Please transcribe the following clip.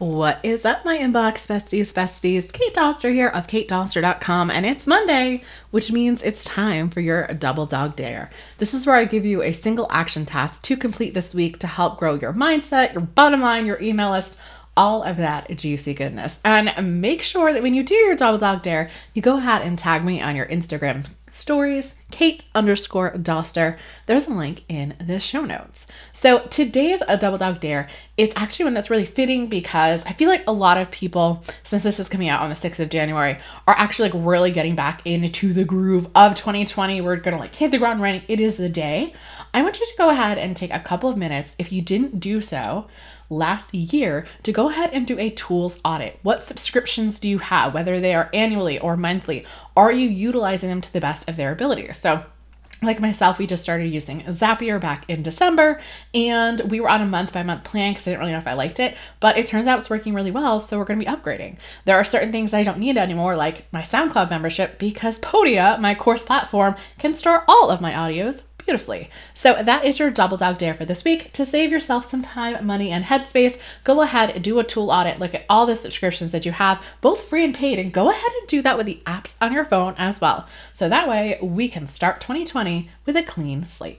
What is up, my inbox besties, besties? Kate Doster here of katedoster.com, and it's Monday, which means it's time for your double dog dare. This is where I give you a single action task to complete this week to help grow your mindset, your bottom line, your email list, all of that juicy goodness. And make sure that when you do your double dog dare, you go ahead and tag me on your Instagram stories, Kate underscore Doster. There's a link in the show notes. So today's a double dog dare. It's actually one that's really fitting because I feel like a lot of people, since this is coming out on the 6th of January, are actually like really getting back into the groove of 2020. We're gonna like hit the ground running. It is the day. I want you to go ahead and take a couple of minutes. If you didn't do so, last year to go ahead and do a tools audit. What subscriptions do you have, whether they are annually or monthly? Are you utilizing them to the best of their ability? So, like myself, we just started using Zapier back in December and we were on a month by month plan because I didn't really know if I liked it, but it turns out it's working really well. So we're going to be upgrading. There are certain things I don't need anymore, like my SoundCloud membership, because Podia, my course platform, can store all of my audios beautifully. So that is your double dog dare for this week. To save yourself some time, money, and headspace, go ahead and do a tool audit. Look at all the subscriptions that you have, both free and paid, and go ahead and do that with the apps on your phone as well. So that way we can start 2020 with a clean slate.